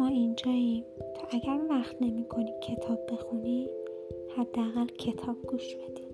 ما اینجاییم. تا اگر وقت نمی کنی کتاب بخونی حداقل کتاب گوش بدی.